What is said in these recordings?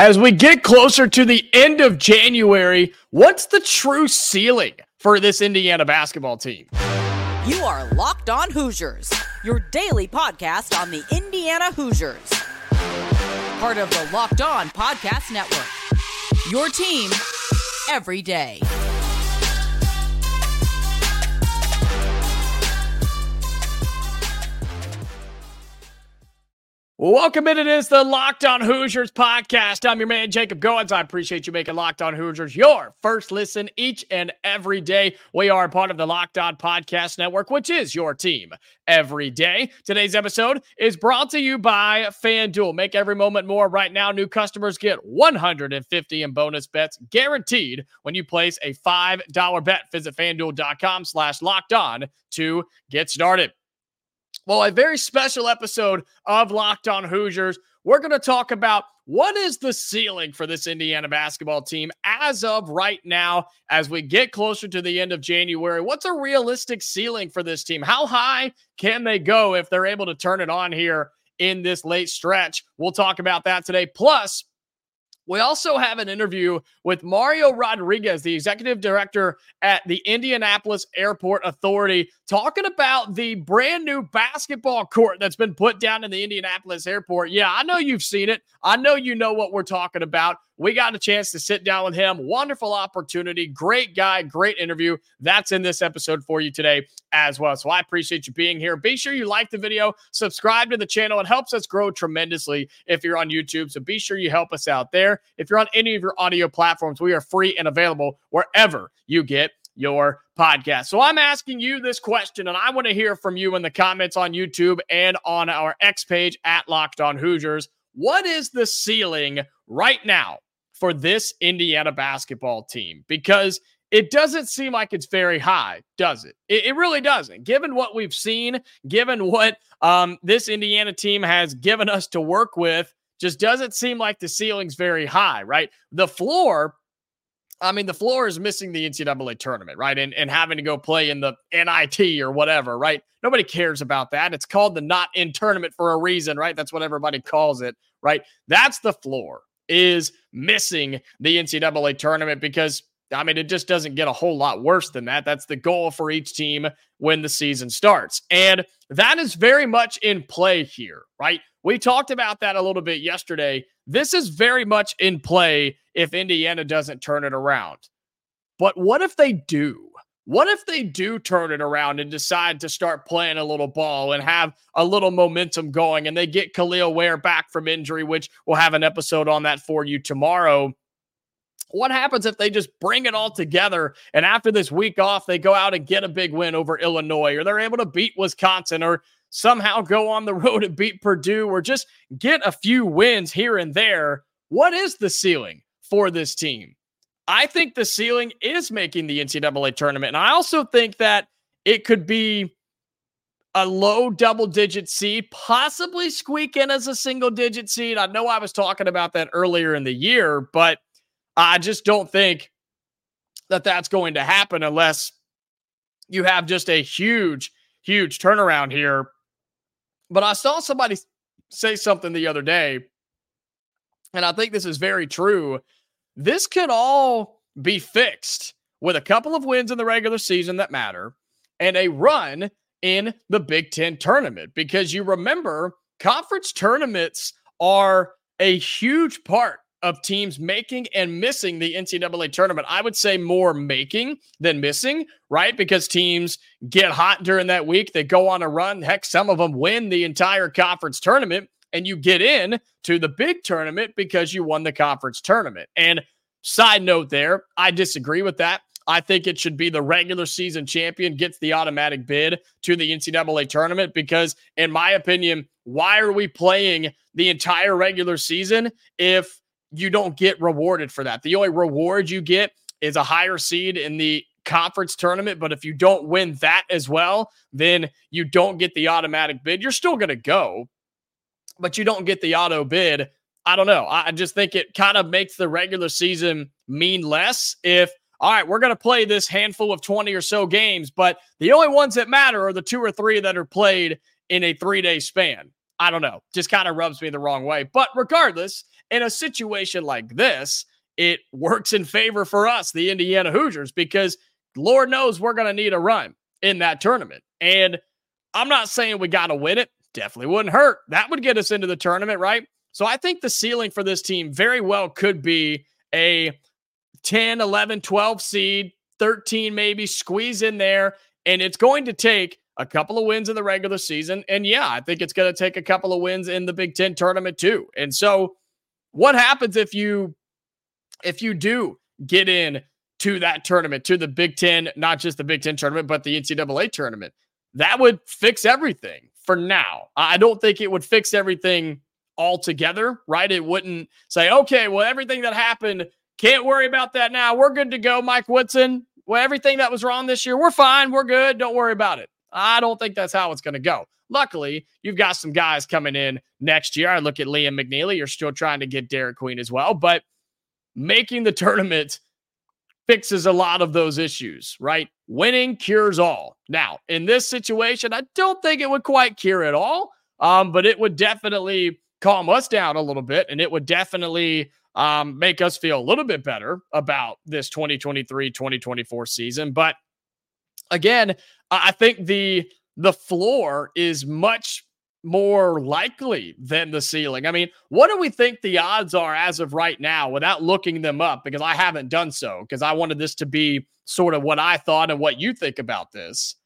As we get closer to the end of January, what's the true ceiling for this Indiana basketball team? You are Locked On Hoosiers, your daily podcast on the Indiana Hoosiers. Part of the Locked On Podcast Network. Your team every day. Welcome in. It is the Locked On Hoosiers podcast. I'm your man, Jacob Goins. I appreciate you making Locked On Hoosiers your first listen each and every day. We are part of the Locked On Podcast Network, which is your team every day. Today's episode is brought to you by FanDuel. Make every moment more. Right now, new customers get 150 in bonus bets guaranteed when you place a $5 bet. Visit fanduel.com slash locked on to get started. Well, a very special episode of Locked On Hoosiers. We're going to talk about what is the ceiling for this Indiana basketball team as of right now, as we get closer to the end of January. What's a realistic ceiling for this team? How high can they go if they're able to turn it on here in this late stretch? We'll talk about that today. Plus, we also have an interview with Mario Rodriguez, the executive director at the Indianapolis Airport Authority, talking about the brand new basketball court that's been put down in the Indianapolis airport. Yeah, I know you've seen it. I know you know what we're talking about. We got a chance to sit down with him. Wonderful opportunity. Great guy. Great interview. That's in this episode for you today as well. So I appreciate you being here. Be sure you like the video, subscribe to the channel. It helps us grow tremendously if you're on YouTube. So be sure you help us out there. If you're on any of your audio platforms, we are free and available wherever you get your podcast. So I'm asking you this question, and I want to hear from you in the comments on YouTube and on our X page at Locked On Hoosiers. What is the ceiling right now for this Indiana basketball team because it doesn't seem like it's very high, does it? It, it really doesn't. Given what we've seen, given what um, this Indiana team has given us to work with, just doesn't seem like the ceiling's very high, right? The floor, I mean, the floor is missing the NCAA tournament, right? And, and having to go play in the NIT or whatever, right? Nobody cares about that. It's called the not in tournament for a reason, right? That's what everybody calls it, right? That's the floor is missing the NCAA tournament because I mean, it just doesn't get a whole lot worse than that. That's the goal for each team when the season starts. And that is very much in play here, right? We talked about that a little bit yesterday. This is very much in play if Indiana doesn't turn it around. But what if they do? What if they do turn it around and decide to start playing a little ball and have a little momentum going and they get Kel'el Ware back from injury, which we'll have an episode on that for you tomorrow? What happens if they just bring it all together and after this week off, they go out and get a big win over Illinois or they're able to beat Wisconsin or somehow go on the road and beat Purdue or just get a few wins here and there? What is the ceiling for this team? I think the ceiling is making the NCAA tournament. And I also think that it could be a low double digit seed, possibly squeak in as a single digit seed. I know I was talking about that earlier in the year, but I just don't think that that's going to happen unless you have just a huge, huge turnaround here. But I saw somebody say something the other day, and I think this is very true this could all be fixed with a couple of wins in the regular season that matter and a run in the Big Ten tournament. Because you remember, conference tournaments are a huge part of teams making and missing the NCAA tournament. I would say more making than missing, right? Because teams get hot during that week, they go on a run. Heck, some of them win the entire conference tournament and you get in to the big tournament because you won the conference tournament. And side note there, I disagree with that. I think it should be the regular season champion gets the automatic bid to the NCAA tournament because, in my opinion, why are we playing the entire regular season if you don't get rewarded for that? The only reward you get is a higher seed in the conference tournament. But if you don't win that as well, then you don't get the automatic bid. You're still going to go, but you don't get the auto bid. I don't know. I just think it kind of makes the regular season mean less if, all right, we're going to play this handful of 20 or so games, but the only ones that matter are the two or three that are played in a three day span. I don't know. Just kind of rubs me the wrong way. But regardless, in a situation like this, it works in favor for us, the Indiana Hoosiers, because Lord knows we're going to need a run in that tournament. And I'm not saying we got to win it. Definitely wouldn't hurt. That would get us into the tournament, right? So I think the ceiling for this team very well could be a 10, 11, 12 seed, 13 maybe, squeeze in there. And it's going to take a couple of wins in the regular season. And yeah, I think it's going to take a couple of wins in the Big Ten tournament too. And so what happens if you if you do get in to that tournament, to the Big Ten, not just the Big Ten tournament, but the NCAA tournament? That would fix everything for now. I don't think it would fix everything altogether, right? It wouldn't say, okay, well, everything that happened, can't worry about that now. We're good to go, Mike Woodson. Well, everything that was wrong this year, we're fine. We're good. Don't worry about it. I don't think that's how it's going to go. Luckily, you've got some guys coming in next year. I look at Liam McNeely. You're still trying to get Derek Queen as well, but making the tournament fixes a lot of those issues, right? Winning cures all. Now, in this situation, I don't think it would quite cure it all, um, but it would definitely calm us down a little bit, and it would definitely um, make us feel a little bit better about this 2023 2024 season. But again, I think the the floor is much more likely than the ceiling. I mean, what do we think the odds are as of right now without looking them up? Because I haven't done so because I wanted this to be sort of what I thought and what you think about this.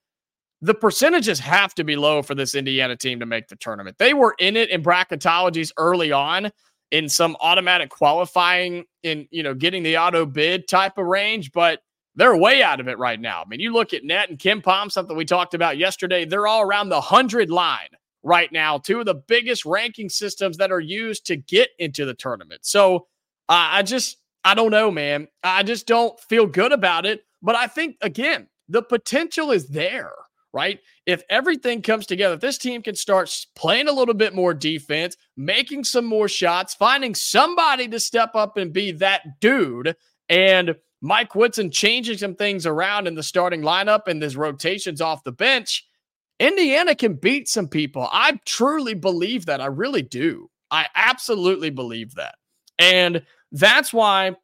The percentages have to be low for this Indiana team to make the tournament. They were in it in bracketologies early on in some automatic qualifying in, you know, getting the auto bid type of range, but they're way out of it right now. I mean, you look at Net and KenPom, something we talked about yesterday, they're all around the 100 line right now, two of the biggest ranking systems that are used to get into the tournament. So uh, I just, I don't know, man. I just don't feel good about it. But I think, again, the potential is there, right? If everything comes together, if this team can start playing a little bit more defense, making some more shots, finding somebody to step up and be that dude, and Mike Woodson changing some things around in the starting lineup and his rotations off the bench Indiana can beat some people. I truly believe that. I really do. I absolutely believe that. And that's why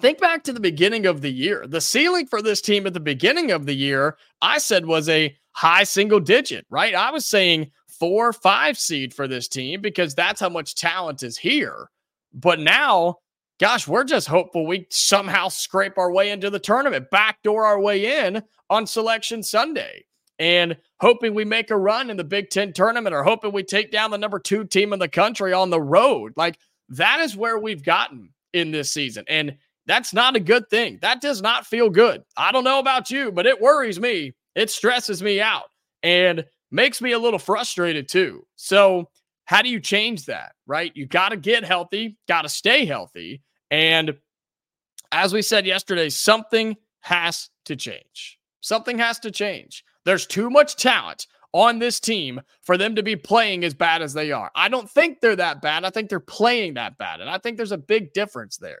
think back to the beginning of the year. The ceiling for this team at the beginning of the year, I said was a high single digit, right? I was saying four, five seed for this team because that's how much talent is here. But now, gosh, we're just hopeful we somehow scrape our way into the tournament, backdoor our way in on selection Sunday and hoping we make a run in the Big Ten tournament or hoping we take down the number two team in the country on the road. Like that is where we've gotten in this season. And that's not a good thing. That does not feel good. I don't know about you, but it worries me. It stresses me out and makes me a little frustrated too. So, how do you change that? Right? You got to get healthy, got to stay healthy. And as we said yesterday, something has to change. Something has to change. There's too much talent on this team for them to be playing as bad as they are. I don't think they're that bad. I think they're playing that bad. And I think there's a big difference there.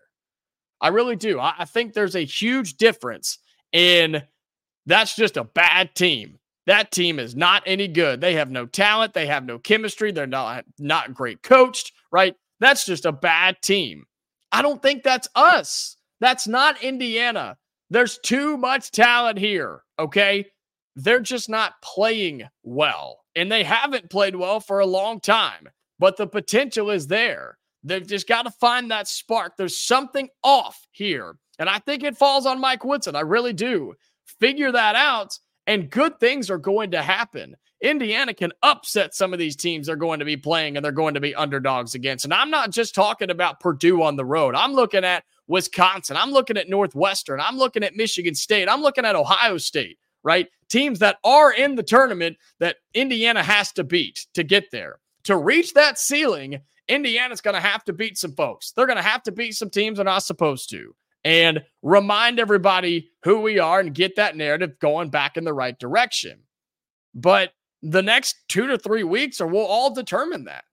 I really do. I, I think there's a huge difference in that's just a bad team. That team is not any good. They have no talent. They have no chemistry. They're not not great coached, right? That's just a bad team. I don't think that's us. That's not Indiana. There's too much talent here, okay? they're just not playing well. And they haven't played well for a long time, but the potential is there. They've just got to find that spark. There's something off here. And I think it falls on Mike Woodson. I really do. Figure that out, and good things are going to happen. Indiana can upset some of these teams they're going to be playing and they're going to be underdogs against. And I'm not just talking about Purdue on the road. I'm looking at Wisconsin. I'm looking at Northwestern. I'm looking at Michigan State. I'm looking at Ohio State right? Teams that are in the tournament that Indiana has to beat to get there. To reach that ceiling, Indiana's going to have to beat some folks. They're going to have to beat some teams they're not supposed to and remind everybody who we are and get that narrative going back in the right direction. But the next two to three weeks are will all determine that.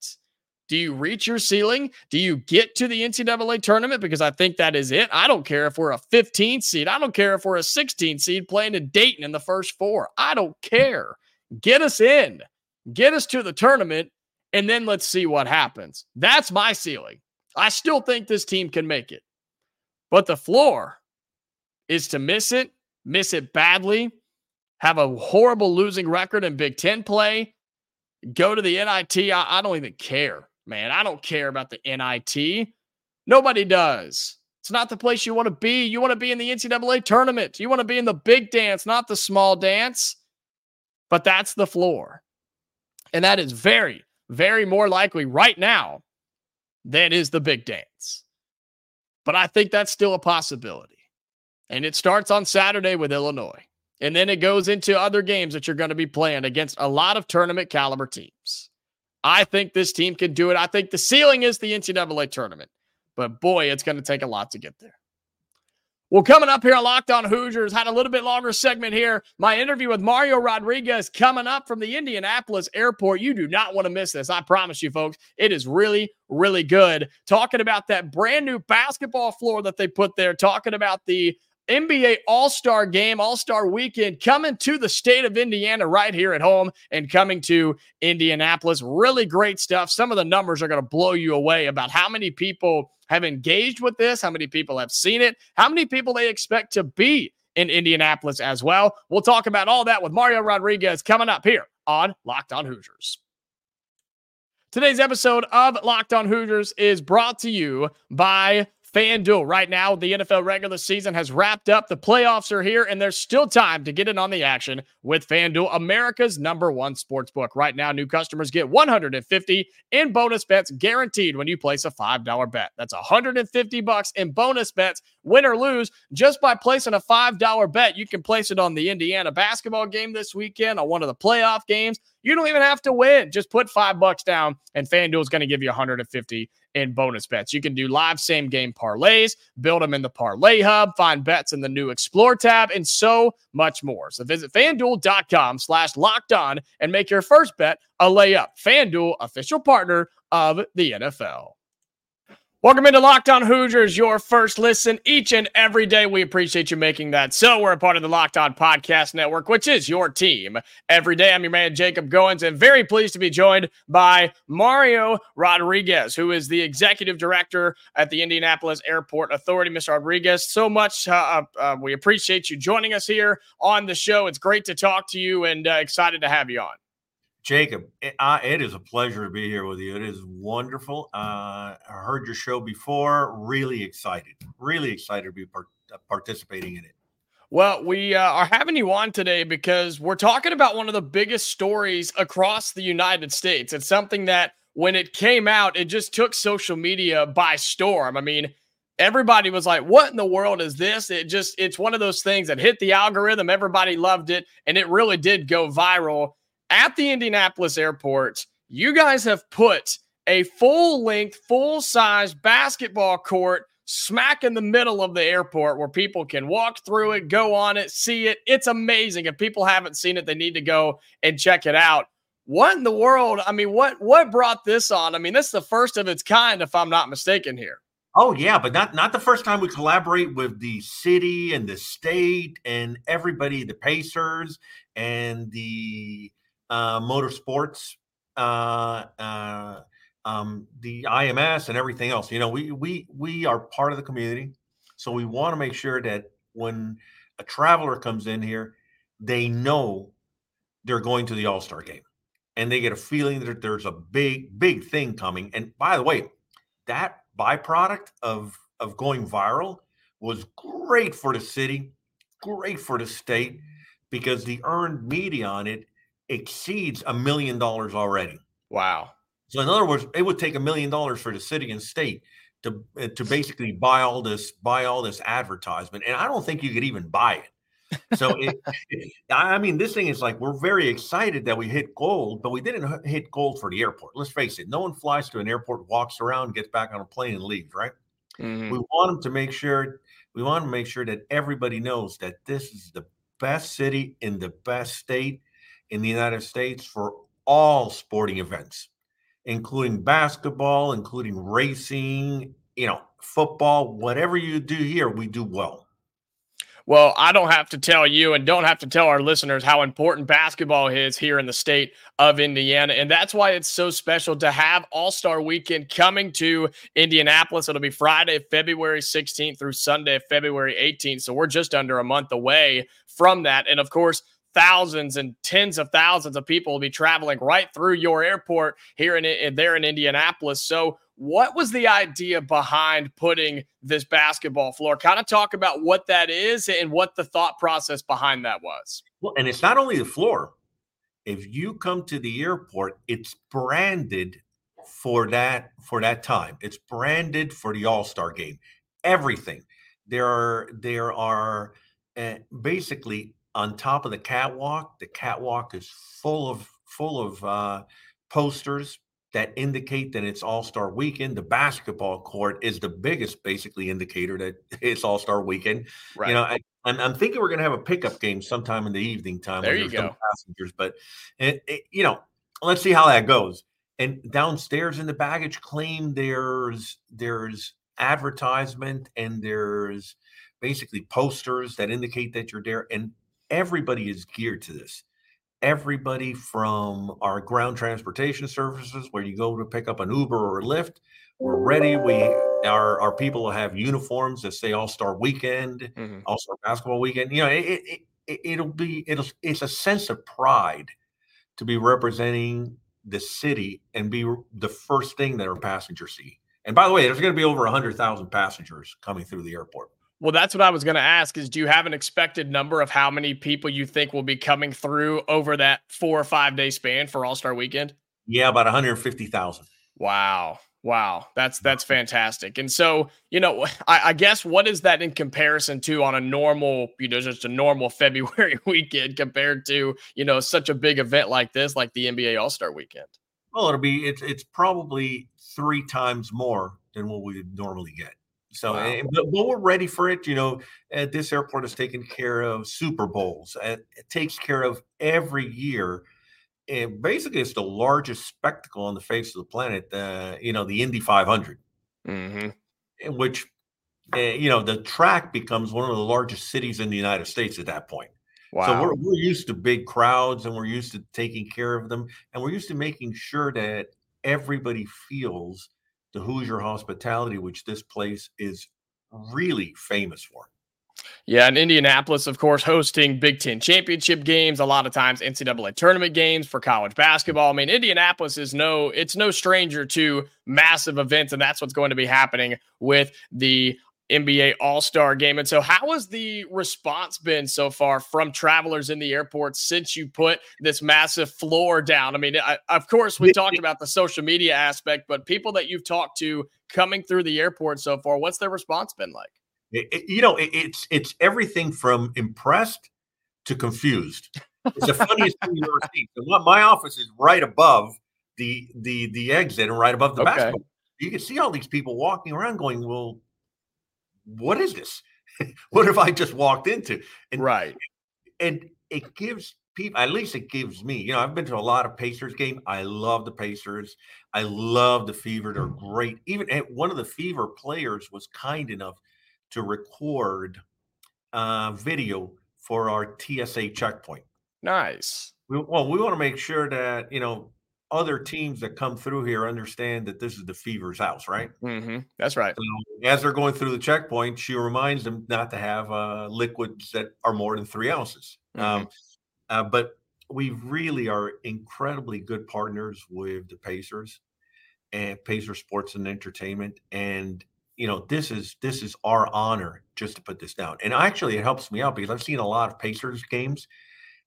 Do you reach your ceiling? Do you get to the NCAA tournament? Because I think that is it. I don't care if we're a 15 seed. I don't care if we're a 16 seed playing in Dayton in the first four. I don't care. Get us in, get us to the tournament, and then let's see what happens. That's my ceiling. I still think this team can make it. But the floor is to miss it, miss it badly, have a horrible losing record in Big Ten play, go to the NIT. I, I don't even care, man. I don't care about the NIT. Nobody does. It's not the place you want to be. You want to be in the NCAA tournament. You want to be in the big dance, not the small dance. But that's the floor. And that is very, very more likely right now than is the big dance. But I think that's still a possibility. And it starts on Saturday with Illinois. And then it goes into other games that you're going to be playing against a lot of tournament caliber teams. I think this team can do it. I think the ceiling is the NCAA tournament. But boy, it's going to take a lot to get there. Well, coming up here on Locked On Hoosiers, had a little bit longer segment here. My interview with Mario Rodriguez coming up from the Indianapolis airport. You do not want to miss this. I promise you, folks. It is really, really good. Talking about that brand new basketball floor that they put there, talking about the NBA All Star game, All Star weekend coming to the state of Indiana right here at home and coming to Indianapolis. Really great stuff. Some of the numbers are going to blow you away about how many people have engaged with this, how many people have seen it, how many people they expect to be in Indianapolis as well. We'll talk about all that with Mario Rodriguez coming up here on Locked On Hoosiers. Today's episode of Locked On Hoosiers is brought to you by FanDuel. Right now, the NFL regular season has wrapped up. The playoffs are here, and there's still time to get in on the action with FanDuel, America's number one sports book. Right now, new customers get 150 in bonus bets guaranteed when you place a $5 bet. That's 150 bucks in bonus bets, win or lose, just by placing a $5 bet. You can place it on the Indiana basketball game this weekend, on one of the playoff games. You don't even have to win. Just put five bucks down, and FanDuel is going to give you 150 in bonus bets. You can do live same game parlays, build them in the Parlay Hub, find bets in the new Explore tab, and so much more. So visit fanduel.com slash locked on and make your first bet a layup. FanDuel, official partner of the NFL. Welcome into Locked On Hoosiers, your first listen each and every day. We appreciate you making that. So, we're a part of the Locked On Podcast Network, which is your team every day. I'm your man, Jacob Goins, and very pleased to be joined by Mario Rodriguez, who is the executive director at the Indianapolis Airport Authority. Mr. Rodriguez, so much. Uh, uh, uh, we appreciate you joining us here on the show. It's great to talk to you and uh, excited to have you on. Jacob, it, uh, it is a pleasure to be here with you. It is wonderful. Uh, I heard your show before. Really excited. Really excited to be uh, participating in it. Well, we uh, are having you on today because we're talking about one of the biggest stories across the United States. It's something that when it came out, it just took social media by storm. I mean, everybody was like, What in the world is this? It just, it's one of those things that hit the algorithm. Everybody loved it, and it really did go viral at the Indianapolis airport, you guys have put a full length, full size basketball court smack in the middle of the airport where people can walk through it, go on it, see it. It's amazing. If people haven't seen it, they need to go and check it out. What in the world? I mean, what what brought this on? I mean, this is the first of its kind, if I'm not mistaken here. Oh yeah, but not not the first time we collaborate with the city and the state and everybody, the Pacers and the uh, motorsports, uh, uh, um, the IMS, and everything else. You know, we we we are part of the community, so we want to make sure that when a traveler comes in here, they know they're going to the All Star game, and they get a feeling that there's a big big thing coming. And by the way, that byproduct of of going viral was great for the city, great for the state, because the earned media on it exceeds a million dollars already. Wow. So in other words, it would take a million dollars for the city and state to uh, to basically buy all this buy all this advertisement, and I don't think you could even buy it. So it, I mean, this thing is like we're very excited that we hit gold, but we didn't hit gold for the airport. Let's face it, no one flies to an airport, walks around, gets back on a plane, and leaves, right? Mm-hmm. We want them to make sure we want to make sure that everybody knows that this is the best city in the best state in the United States for all sporting events, including basketball, including racing, you know, football, whatever you do here, we do well. Well, I don't have to tell you and don't have to tell our listeners how important basketball is here in the state of Indiana. And that's why it's so special to have All Star Weekend coming to Indianapolis. It'll be Friday, February 16th through Sunday, February 18th. So we're just under a month away from that. And of course, thousands and tens of thousands of people will be traveling right through your airport here in, in there in Indianapolis. So what was the idea behind putting this basketball floor? Kind of talk about what that is and what the thought process behind that was. Well, and it's not only the floor. If you come to the airport, it's branded for that for that time. It's branded for the All-Star game. Everything. There are there are uh, basically on top of the catwalk. The catwalk is full of full of uh, posters that indicate that it's All Star Weekend. The basketball court is the biggest, basically, indicator that it's All Star Weekend. Right. You know, I, am I'm thinking we're going to have a pickup game sometime in the evening time. There you go. No passengers, but it, it, you know, let's see how that goes. And downstairs in the baggage claim, there's there's advertisement and there's basically posters that indicate that you're there, and everybody is geared to this everybody from our ground transportation services where you go to pick up an Uber or a Lyft. We're ready. We our our people have uniforms that say All Star Weekend, mm-hmm. All Star Basketball Weekend. You know, it, it, it it'll be it'll it's a sense of pride to be representing the city and be the first thing that our passengers see. And by the way, there's going to be over 100,000 passengers coming through the airport. Well, that's what I was going to ask is do you have an expected number of how many people you think will be coming through over that 4 or 5 day span for All-Star weekend? Yeah, about 150,000. Wow. Wow, that's that's fantastic. And so, you know, I, I, guess what is that in comparison to on a normal, you know, just a normal February weekend compared to, you know, such a big event like this, like the NBA All Star Weekend? Well, it'll be it's it's probably three times more than what we would normally get. So, wow. and, but, but, we're ready for it. You know, at this airport has taken care of Super Bowls. It, it takes care of every year. And basically, it's the largest spectacle on the face of the planet. Uh, you know, the Indy 500, mm-hmm. which, uh, you know, the track becomes one of the largest cities in the United States at that point. Wow. So we're, we're used to big crowds and we're used to taking care of them. And we're used to making sure that everybody feels the Hoosier hospitality, which this place is really famous for. Yeah, and Indianapolis, of course, hosting Big Ten championship games, a lot of times NCAA tournament games for college basketball. I mean, Indianapolis is no, it's no stranger to massive events, and that's what's going to be happening with the NBA All Star game. And so, how has the response been so far from travelers in the airport since you put this massive floor down? I mean, I, of course, we talked about the social media aspect, but people that you've talked to coming through the airport so far, what's their response been like? It, it, you know, it, it's it's everything from impressed to confused. It's the funniest thing you've ever seen. So my office is right above the the the exit and right above the okay. basketball. You can see all these people walking around, going, "Well, what is this? what have I just walked into? And, right. And it gives people, at least it gives me, you know, I've been to a lot of Pacers game. I love the Pacers. I love the Fever. They're great. Even one of the Fever players was kind enough to record uh, video for our TSA checkpoint. Nice. We, well, we want to make sure that, you know, other teams that come through here understand that this is the Fever's house, right? Mm-hmm. That's right. So as they're going through the checkpoint, she reminds them not to have uh, liquids that are more than three ounces. Mm-hmm. Um, uh, but we really are incredibly good partners with the Pacers and Pacer Sports and Entertainment, and you know this is this is our honor just to put this down. And actually, it helps me out because I've seen a lot of Pacers games,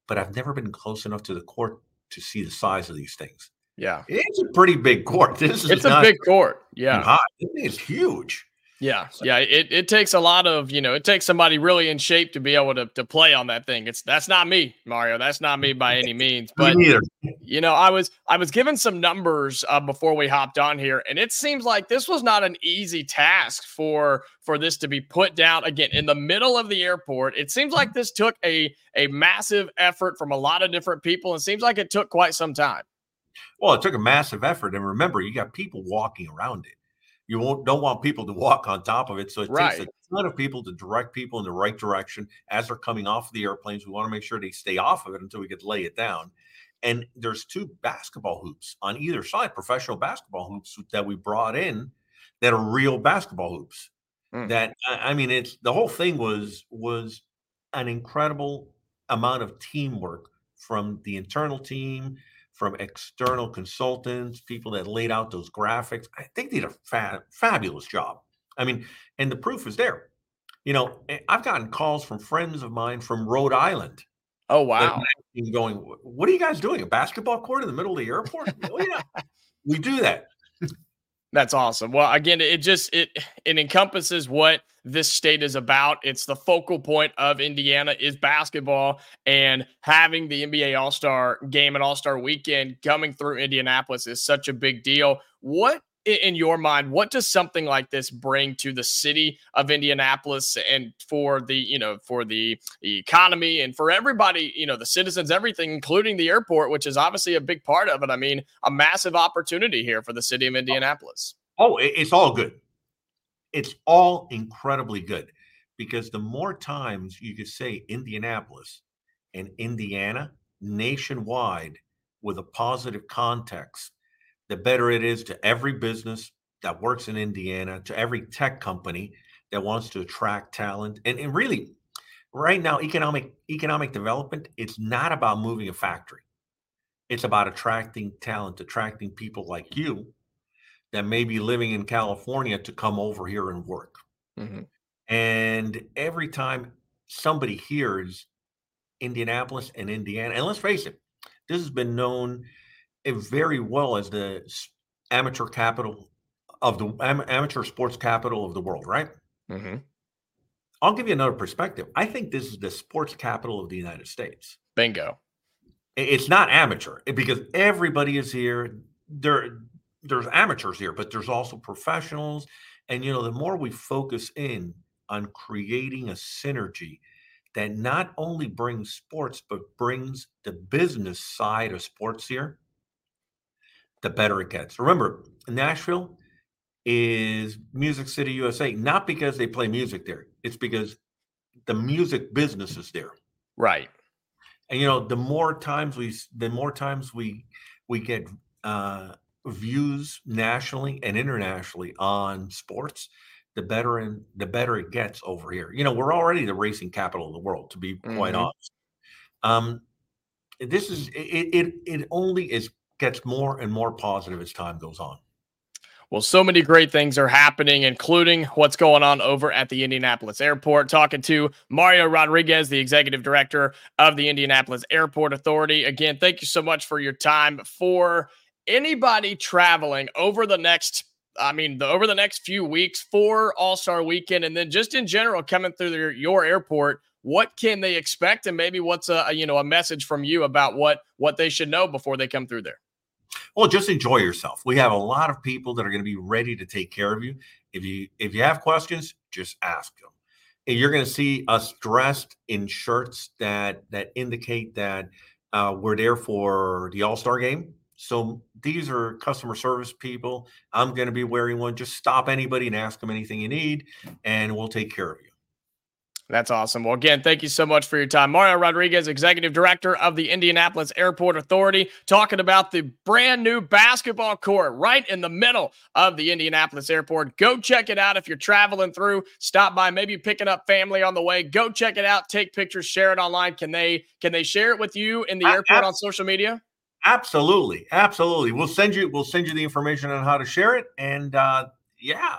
but I've never been close enough to the court to see the size of these things. Yeah, it's a pretty big court. This is it's a big court. Yeah, it's huge. Yeah, so. yeah. It, it takes a lot of you know it takes somebody really in shape to be able to to play on that thing. It's that's not me, Mario. That's not me by any means. But you know, I was I was given some numbers uh, before we hopped on here, and it seems like this was not an easy task for for this to be put down again in the middle of the airport. It seems like this took a a massive effort from a lot of different people, and seems like it took quite some time. Well, it took a massive effort, and remember, you got people walking around it you won't don't want people to walk on top of it. So it Right. takes a ton of people to direct people in the right direction as they're coming off of the airplanes. We want to make sure they stay off of it until we could lay it down. And there's two basketball hoops on either side, professional basketball hoops that we brought in that are real basketball hoops. Mm. That I I mean, it's the whole thing was was an incredible amount of teamwork from the internal team, from external consultants, people that laid out those graphics. I think they did a fa- fabulous job. I mean, and the proof is there. You know, eh, I've gotten calls from friends of mine from Rhode Island Oh wow. going, "What are you guys doing? A basketball court in the middle of the airport?" we do that. That's awesome. Well, again, it just it it encompasses what this state is about. It's the focal point of Indiana is basketball and having the NBA All-Star game and All-Star weekend coming through Indianapolis is such a big deal. What in your mind, what does something like this bring to the city of Indianapolis and for the, you know, for the economy and for everybody, you know, the citizens, everything, including the airport, which is obviously a big part of it. I mean, a massive opportunity here for the city of Indianapolis. Oh, oh it- it's all good. It's all incredibly good because the more times you could say Indianapolis and Indiana nationwide with a positive context, the better it is to every business that works in Indiana, to every tech company that wants to attract talent. And, and really, right now, economic economic development, it's not about moving a factory. It's about attracting talent, attracting people like you that may be living in California to come over here and work. Mhm. And every time somebody hears Indianapolis and Indiana, and let's face it, this has been known very well as the amateur capital of the am- amateur sports capital of the world, right? Mhm. I'll give you another perspective. I think this is the sports capital of the United States. Bingo. It's not amateur eh, because everybody is here. There, there's amateurs here, but there's also professionals. And you know, the more we focus in on creating a synergy that not only brings sports but brings the business side of sports here, the better it gets. Remember, Nashville is Music City, USA, not because they play music there. It's because the music business is there Right. and you know the more times we the more times we we get uh views nationally and internationally on sports the better and the better it gets over here you know we're already the racing capital of the world to be quite Mhm. honest um this is it it it only is gets more and more positive as time goes on Well, so many great things are happening, including what's going on over at the Indianapolis airport. Talking to Mario Rodriguez, the executive director of the Indianapolis Airport Authority. Again, thank you so much for your time. For anybody traveling over the next, I mean, the, over the next few weeks for All Star Weekend, and then just in general coming through their, your airport, what can they expect, and maybe what's a a, you know a message from you about what what they should know before they come through there? Well, just enjoy yourself. We have a lot of people that are going to be ready to take care of you. If you if you have questions, just ask them. And you're going to see us dressed in shirts that that indicate that uh, we're there for the All Star game. So these are customer service people. I'm going to be wearing one. Just stop anybody and ask them anything you need, and we'll take care of you. That's awesome. Well, again, thank you so much for your time. Mario Rodriguez, Executive Director of the Indianapolis Airport Authority, talking about the brand new basketball court right in the middle of the Indianapolis Airport. Go check it out if you're traveling through. Stop by, maybe picking up family on the way. Go check it out. Take pictures, share it online. Can they can they share it with you in the airport on social media? Absolutely, absolutely. We'll send you we'll send you the information on how to share it, and uh, yeah,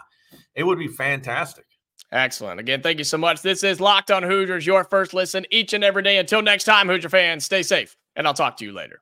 it would be fantastic. Excellent. Again, thank you so much. This is Locked on Hoosiers, your first listen each and every day. Until next time, Hoosier fans, stay safe, and I'll talk to you later.